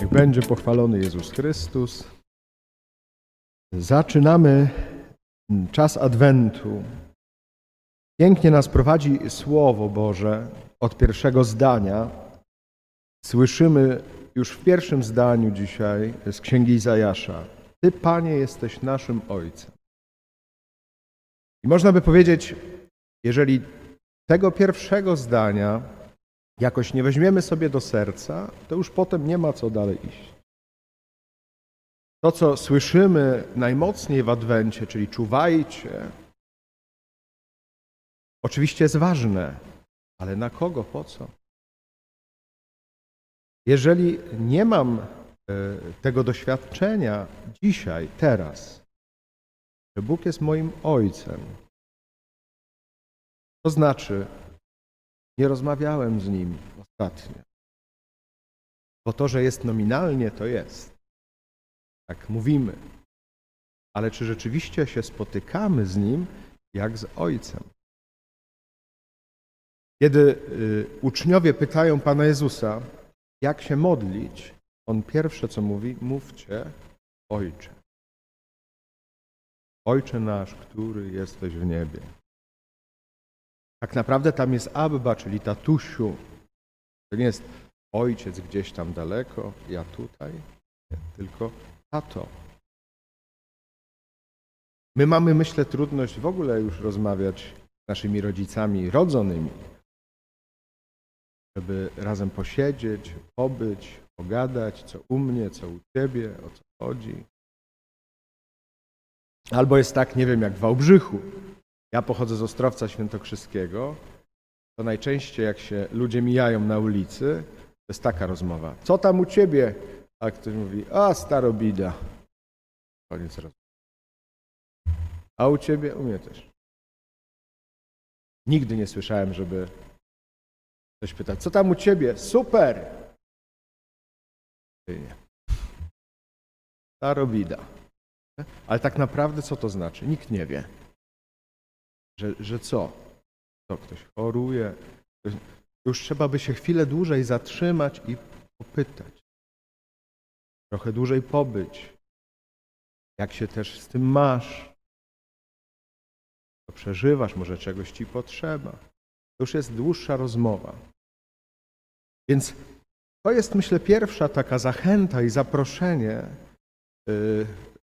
Niech będzie pochwalony Jezus Chrystus. Zaczynamy czas Adwentu. Pięknie nas prowadzi Słowo Boże od pierwszego zdania. Słyszymy już w pierwszym zdaniu dzisiaj z Księgi Izajasza. Ty, Panie, jesteś naszym Ojcem. I można by powiedzieć, jeżeli tego pierwszego zdania jakoś nie weźmiemy sobie do serca, to już potem nie ma co dalej iść. To, co słyszymy najmocniej w Adwencie, czyli czuwajcie, oczywiście jest ważne, ale na kogo, po co? Jeżeli nie mam e, tego doświadczenia dzisiaj, teraz, że Bóg jest moim Ojcem, to znaczy, nie rozmawiałem z Nim ostatnio. Bo to, że jest nominalnie, to jest. Tak mówimy. Ale czy rzeczywiście się spotykamy z Nim jak z Ojcem? Kiedy y, uczniowie pytają Pana Jezusa, jak się modlić, On pierwsze co mówi, mówcie Ojcze. Ojcze nasz, który jesteś w niebie. Tak naprawdę tam jest Abba, czyli tatusiu. To nie jest ojciec gdzieś tam daleko, ja tutaj, nie, tylko tato. My mamy, myślę, trudność w ogóle już rozmawiać z naszymi rodzicami rodzonymi, żeby razem posiedzieć, pobyć, pogadać, co u mnie, co u ciebie, o co chodzi. Albo jest tak, nie wiem, jak w Wałbrzychu. Ja pochodzę z Ostrowca Świętokrzyskiego, to najczęściej jak się ludzie mijają na ulicy, to jest taka rozmowa. Co tam u ciebie? A ktoś mówi, a starobida. Koniec rozmowy. A u ciebie? U mnie też. Nigdy nie słyszałem, żeby ktoś pytał, co tam u ciebie? Super! Nie. Starobida. Ale tak naprawdę co to znaczy? Nikt nie wie. Że, że co? Co, ktoś choruje? Już trzeba by się chwilę dłużej zatrzymać i popytać. Trochę dłużej pobyć. Jak się też z tym masz? Co przeżywasz? Może czegoś ci potrzeba? To już jest dłuższa rozmowa. Więc to jest, myślę, pierwsza taka zachęta i zaproszenie, yy,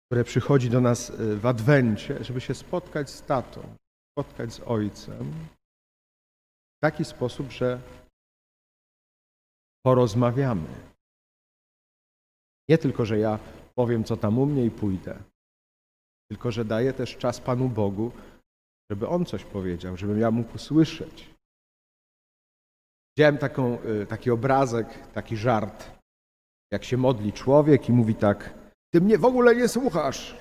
które przychodzi do nas y, w Adwencie, żeby się spotkać z tatą, spotkać z ojcem w taki sposób, że porozmawiamy. Nie tylko, że ja powiem, co tam u mnie i pójdę, tylko, że daję też czas Panu Bogu, żeby On coś powiedział, żebym ja mógł usłyszeć. Widziałem taką, y, taki obrazek, taki żart, jak się modli człowiek i mówi tak, ty mnie w ogóle nie słuchasz.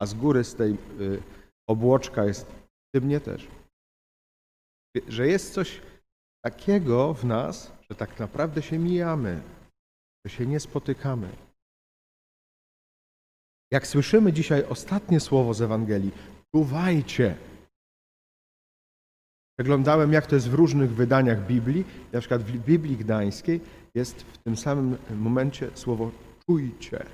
A z góry z tej y, obłoczka jest, ty mnie też. Że jest coś takiego w nas, że tak naprawdę się mijamy, że się nie spotykamy. Jak słyszymy dzisiaj ostatnie słowo z Ewangelii, czuwajcie. Przeglądałem, jak to jest w różnych wydaniach Biblii. Na przykład w Biblii Gdańskiej jest w tym samym momencie słowo czujcie.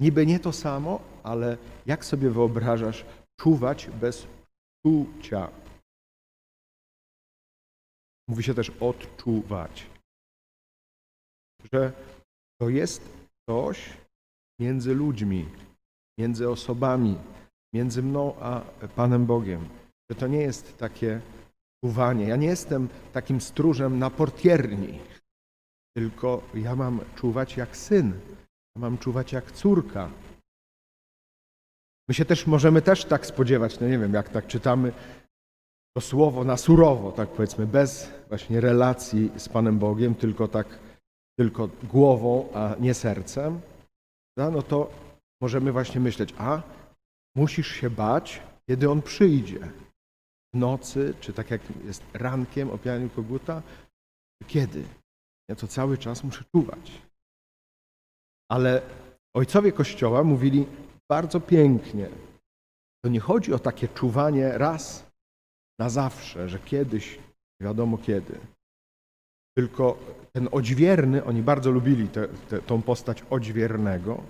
Niby nie to samo, ale jak sobie wyobrażasz czuwać bez czucia? Mówi się też odczuwać. Że to jest coś między ludźmi, między osobami, między mną a Panem Bogiem. Że to nie jest takie czuwanie. Ja nie jestem takim stróżem na portierni, tylko ja mam czuwać jak syn mam czuwać jak córka. My się też możemy też tak spodziewać, no nie wiem, jak tak czytamy to słowo na surowo, tak powiedzmy, bez właśnie relacji z Panem Bogiem, tylko tak, tylko głową, a nie sercem, no to możemy właśnie myśleć, a musisz się bać, kiedy On przyjdzie. W nocy, czy tak jak jest rankiem o pianiu koguta, kiedy? Ja to cały czas muszę czuwać. Ale ojcowie Kościoła mówili bardzo pięknie. To nie chodzi o takie czuwanie raz na zawsze, że kiedyś, wiadomo kiedy. Tylko ten odźwierny, oni bardzo lubili tę tę- tą postać odźwiernego.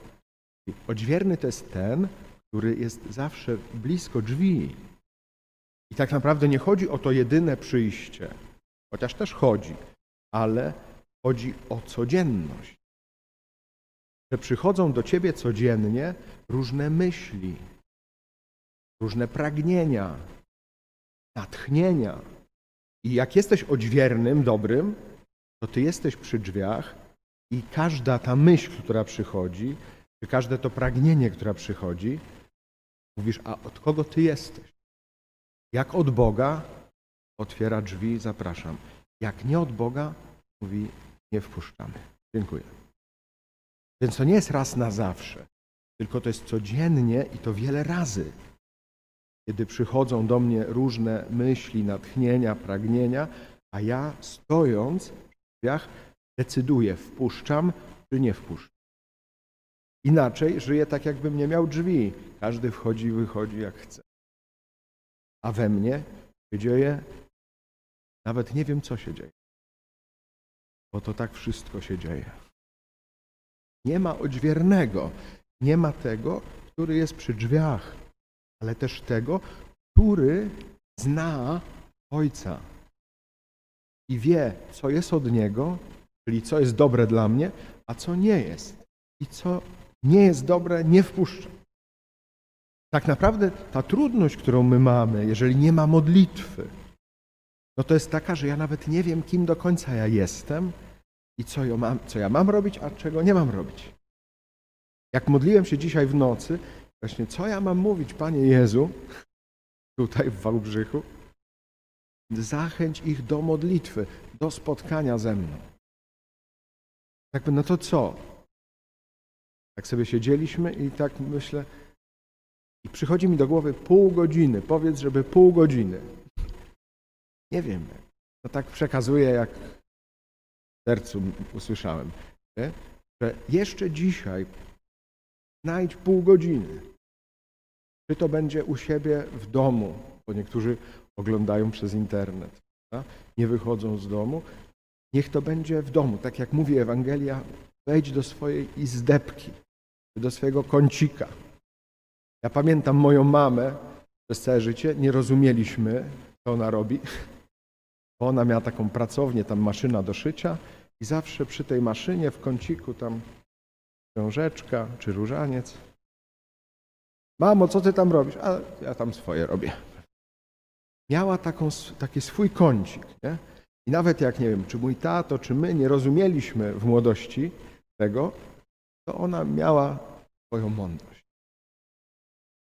Odźwierny to jest ten, który jest zawsze blisko drzwi. I tak naprawdę nie chodzi o to jedyne przyjście, chociaż też chodzi, ale chodzi o codzienność. Że przychodzą do ciebie codziennie różne myśli, różne pragnienia, natchnienia. I jak jesteś odźwiernym, dobrym, to ty jesteś przy drzwiach i każda ta myśl, która przychodzi, czy każde to pragnienie, które przychodzi, mówisz, a od kogo ty jesteś? Jak od Boga otwiera drzwi, zapraszam. Jak nie od Boga, mówi, nie wpuszczamy. Dziękuję. Więc to nie jest raz na zawsze, tylko to jest codziennie i to wiele razy. Kiedy przychodzą do mnie różne myśli, natchnienia, pragnienia, a ja stojąc w drzwiach decyduję, wpuszczam czy nie wpuszczam. Inaczej żyję tak, jakbym nie miał drzwi. Każdy wchodzi i wychodzi jak chce. A we mnie się dzieje, nawet nie wiem, co się dzieje. Bo to tak wszystko się dzieje. Nie ma odźwiernego, nie ma tego, który jest przy drzwiach, ale też tego, który zna Ojca i wie, co jest od Niego, czyli co jest dobre dla mnie, a co nie jest. I co nie jest dobre, nie wpuszcza. Tak naprawdę ta trudność, którą my mamy, jeżeli nie ma modlitwy, no to jest taka, że ja nawet nie wiem, kim do końca ja jestem i co ja mam, co ja mam robić, a czego nie mam robić. Jak modliłem się dzisiaj w nocy, właśnie co ja mam mówić, Panie Jezu, tutaj w Wałbrzychu, zachęć ich do modlitwy, do spotkania ze mną. Jakby, no to co? Tak sobie siedzieliśmy i tak myślę, i przychodzi mi do głowy pół godziny, powiedz, żeby pół godziny. Nie wiem. No tak przekazuję, jak sercu usłyszałem, że jeszcze dzisiaj znajdź pół godziny. Czy to będzie u siebie w domu, bo niektórzy oglądają przez internet, nie wychodzą z domu. Niech to będzie w domu. Tak jak mówi Ewangelia, wejdź do swojej izdebki, do swojego kącika. Ja pamiętam moją mamę przez całe życie, nie rozumieliśmy, co ona robi. Ona miała taką pracownię, tam maszyna do szycia i zawsze przy tej maszynie w kąciku tam książeczka czy różaniec. Mamo, co ty tam robisz? A ja tam swoje robię. Miała taką, taki swój kącik. Nie? I nawet jak, nie wiem, czy mój tato, czy my nie rozumieliśmy w młodości tego, to ona miała swoją mądrość.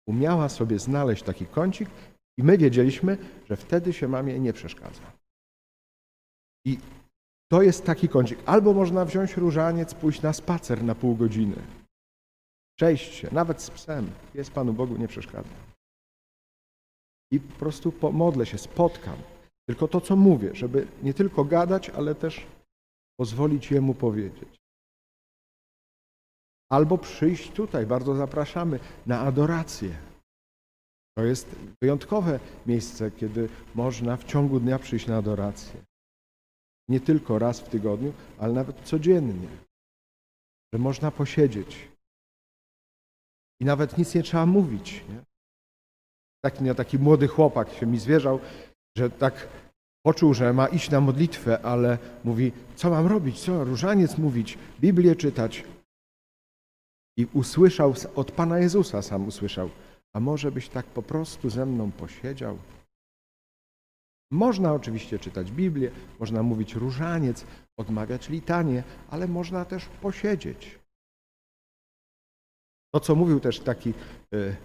Umiała sobie znaleźć taki kącik i my wiedzieliśmy, że wtedy się mamie nie przeszkadza. I to jest taki kącik. Albo można wziąć różaniec, pójść na spacer na pół godziny. Przejść się, nawet z psem. Jest Panu Bogu nie przeszkadza. I po prostu pomodlę się, spotkam. Tylko to, co mówię, żeby nie tylko gadać, ale też pozwolić Jemu powiedzieć. Albo przyjść tutaj, bardzo zapraszamy, na adorację. To jest wyjątkowe miejsce, kiedy można w ciągu dnia przyjść na adorację. Nie tylko raz w tygodniu, ale nawet codziennie. Że można posiedzieć. I nawet nic nie trzeba mówić. Nie? Taki, taki młody chłopak się mi zwierzał, że tak poczuł, że ma iść na modlitwę, ale mówi, co mam robić, co, różaniec mówić, Biblię czytać. I usłyszał od Pana Jezusa, sam usłyszał, a może byś tak po prostu ze mną posiedział? Można oczywiście czytać Biblię, można mówić różaniec, odmawiać litanie, ale można też posiedzieć. To, co mówił też taki y,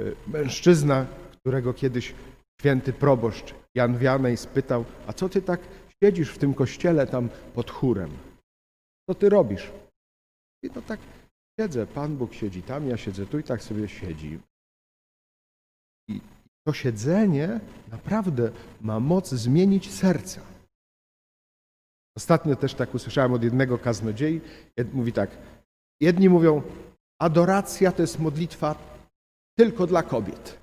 y, mężczyzna, którego kiedyś święty proboszcz Jan Wianej spytał, a co ty tak siedzisz w tym kościele tam pod chórem? Co ty robisz? I no tak siedzę, Pan Bóg siedzi tam, ja siedzę tu i tak sobie siedzi. I to siedzenie naprawdę ma moc zmienić serca. Ostatnio też tak usłyszałem od jednego kaznodziei, mówi tak, jedni mówią, adoracja to jest modlitwa tylko dla kobiet.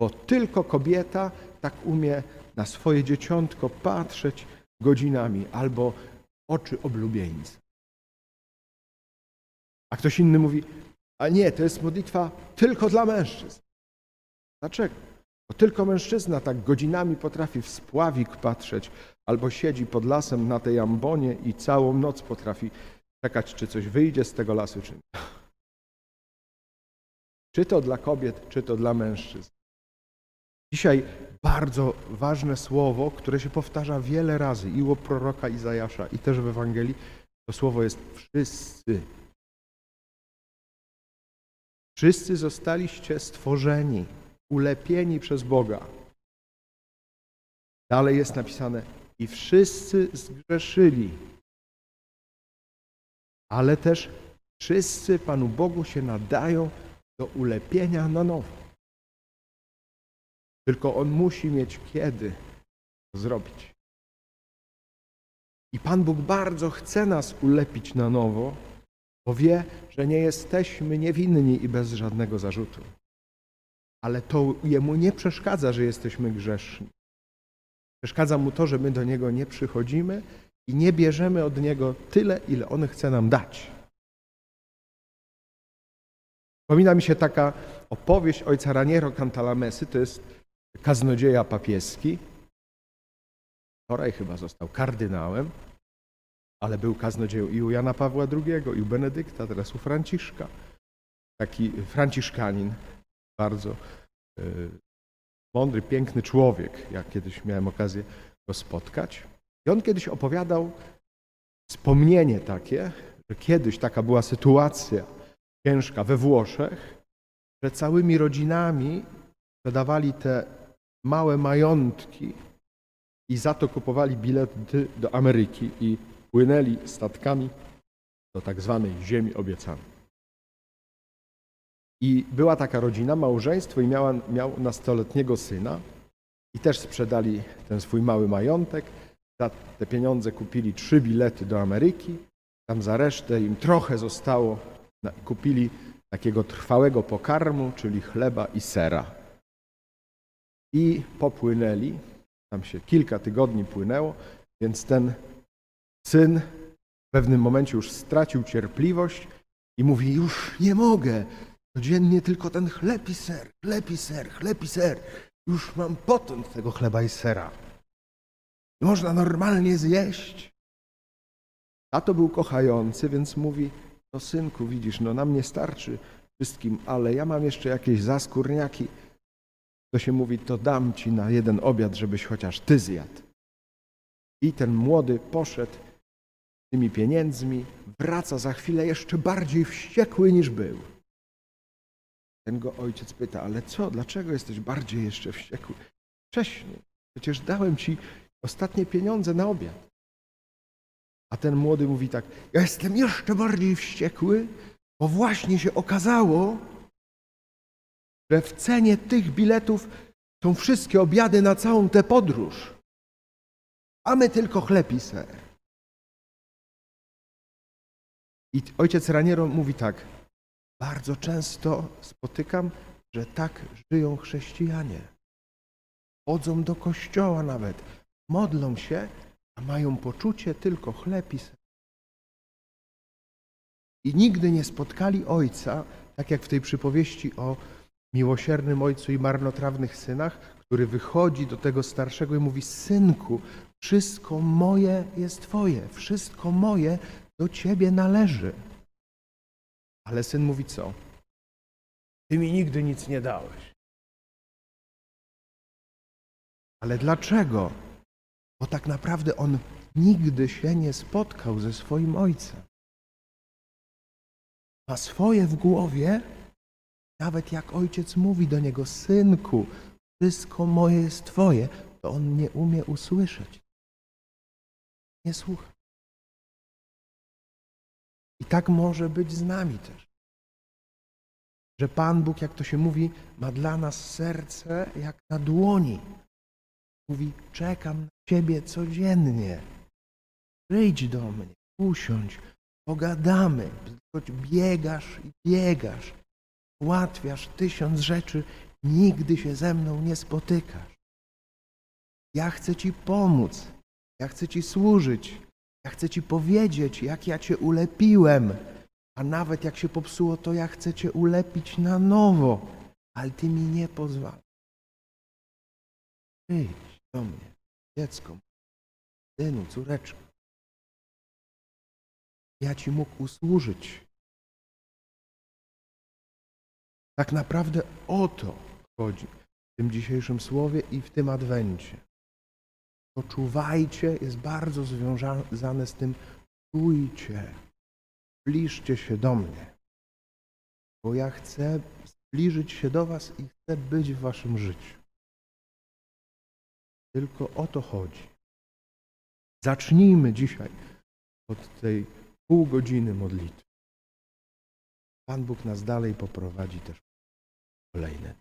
Bo tylko kobieta tak umie na swoje dzieciątko patrzeć, godzinami albo oczy oblubieńca. A ktoś inny mówi, a nie, to jest modlitwa tylko dla mężczyzn. Dlaczego? Bo tylko mężczyzna tak godzinami potrafi w spławik patrzeć, albo siedzi pod lasem na tej ambonie i całą noc potrafi czekać, czy coś wyjdzie z tego lasu, czy nie. Czy to dla kobiet, czy to dla mężczyzn. Dzisiaj bardzo ważne słowo, które się powtarza wiele razy i u proroka Izajasza, i też w Ewangelii, to słowo jest wszyscy. Wszyscy zostaliście stworzeni, ulepieni przez Boga. Dalej jest napisane, i wszyscy zgrzeszyli, ale też wszyscy Panu Bogu się nadają do ulepienia na nowo. Tylko On musi mieć kiedy to zrobić. I Pan Bóg bardzo chce nas ulepić na nowo, bo wie, że nie jesteśmy niewinni i bez żadnego zarzutu. Ale to Jemu nie przeszkadza, że jesteśmy grzeszni. Przeszkadza Mu to, że my do Niego nie przychodzimy i nie bierzemy od Niego tyle, ile On chce nam dać. Wspomina mi się taka opowieść ojca Raniero Cantalamessy, to jest kaznodzieja papieski. Wczoraj chyba został kardynałem, ale był kaznodzieją i u Jana Pawła II, i u Benedykta, teraz u Franciszka. Taki franciszkanin, bardzo y, mądry, piękny człowiek. Ja kiedyś miałem okazję go spotkać. I on kiedyś opowiadał wspomnienie takie, że kiedyś taka była sytuacja ciężka we Włoszech, że całymi rodzinami sprzedawali te małe majątki i za to kupowali bilety do Ameryki i płynęli statkami do tak zwanej ziemi obiecanej. I była taka rodzina, małżeństwo i miała, miał nastoletniego syna i też sprzedali ten swój mały majątek. Za te pieniądze kupili trzy bilety do Ameryki. Tam za resztę im trochę zostało. Kupili takiego trwałego pokarmu, czyli chleba i sera. I popłynęli. Tam się kilka tygodni płynęło, więc ten syn w pewnym momencie już stracił cierpliwość i mówi: Już nie mogę. Codziennie tylko ten chleb i ser, chleb i ser, chleb i ser. Już mam potąd tego chleba i sera. Można normalnie zjeść. Tato był kochający, więc mówi: No synku, widzisz, no nam nie starczy wszystkim, ale ja mam jeszcze jakieś zaskórniaki. To się mówi, to dam ci na jeden obiad, żebyś chociaż ty zjadł. I ten młody poszedł tymi pieniędzmi, wraca za chwilę jeszcze bardziej wściekły niż był. Ten go ojciec pyta, ale co, dlaczego jesteś bardziej jeszcze wściekły? Wcześniej, przecież dałem ci ostatnie pieniądze na obiad. A ten młody mówi tak, ja jestem jeszcze bardziej wściekły, bo właśnie się okazało, że w cenie tych biletów są wszystkie obiady na całą tę podróż, a my tylko chleb i ser. I ojciec Raniero mówi tak, bardzo często spotykam, że tak żyją chrześcijanie. Chodzą do kościoła nawet, modlą się, a mają poczucie tylko chleb i. I nigdy nie spotkali ojca, tak jak w tej przypowieści o miłosiernym ojcu i marnotrawnych synach, który wychodzi do tego starszego i mówi: Synku, wszystko moje jest Twoje, wszystko moje do Ciebie należy. Ale syn mówi co? Ty mi nigdy nic nie dałeś. Ale dlaczego? Bo tak naprawdę on nigdy się nie spotkał ze swoim ojcem. Ma swoje w głowie, nawet jak ojciec mówi do niego, synku, wszystko moje jest twoje, to on nie umie usłyszeć. Nie słucha. I tak może być z nami też. Że Pan Bóg, jak to się mówi, ma dla nas serce jak na dłoni. Mówi, czekam na Ciebie codziennie. Przyjdź do mnie, usiądź, pogadamy. Choć biegasz i biegasz, ułatwiasz tysiąc rzeczy, nigdy się ze mną nie spotykasz. Ja chcę Ci pomóc. Ja chcę Ci służyć. Ja chcę Ci powiedzieć, jak ja Cię ulepiłem. A nawet jak się popsuło, to ja chcę Cię ulepić na nowo. Ale Ty mi nie pozwalasz. Przyjdź do mnie, dziecko, synu, córeczko. Ja Ci mógł usłużyć. Tak naprawdę o to chodzi w tym dzisiejszym słowie i w tym adwencie. To czuwajcie jest bardzo związane z tym czujcie, zbliżcie się do mnie, bo ja chcę zbliżyć się do was i chcę być w waszym życiu. Tylko o to chodzi. Zacznijmy dzisiaj od tej pół godziny modlitwy. Pan Bóg nas dalej poprowadzi też kolejne.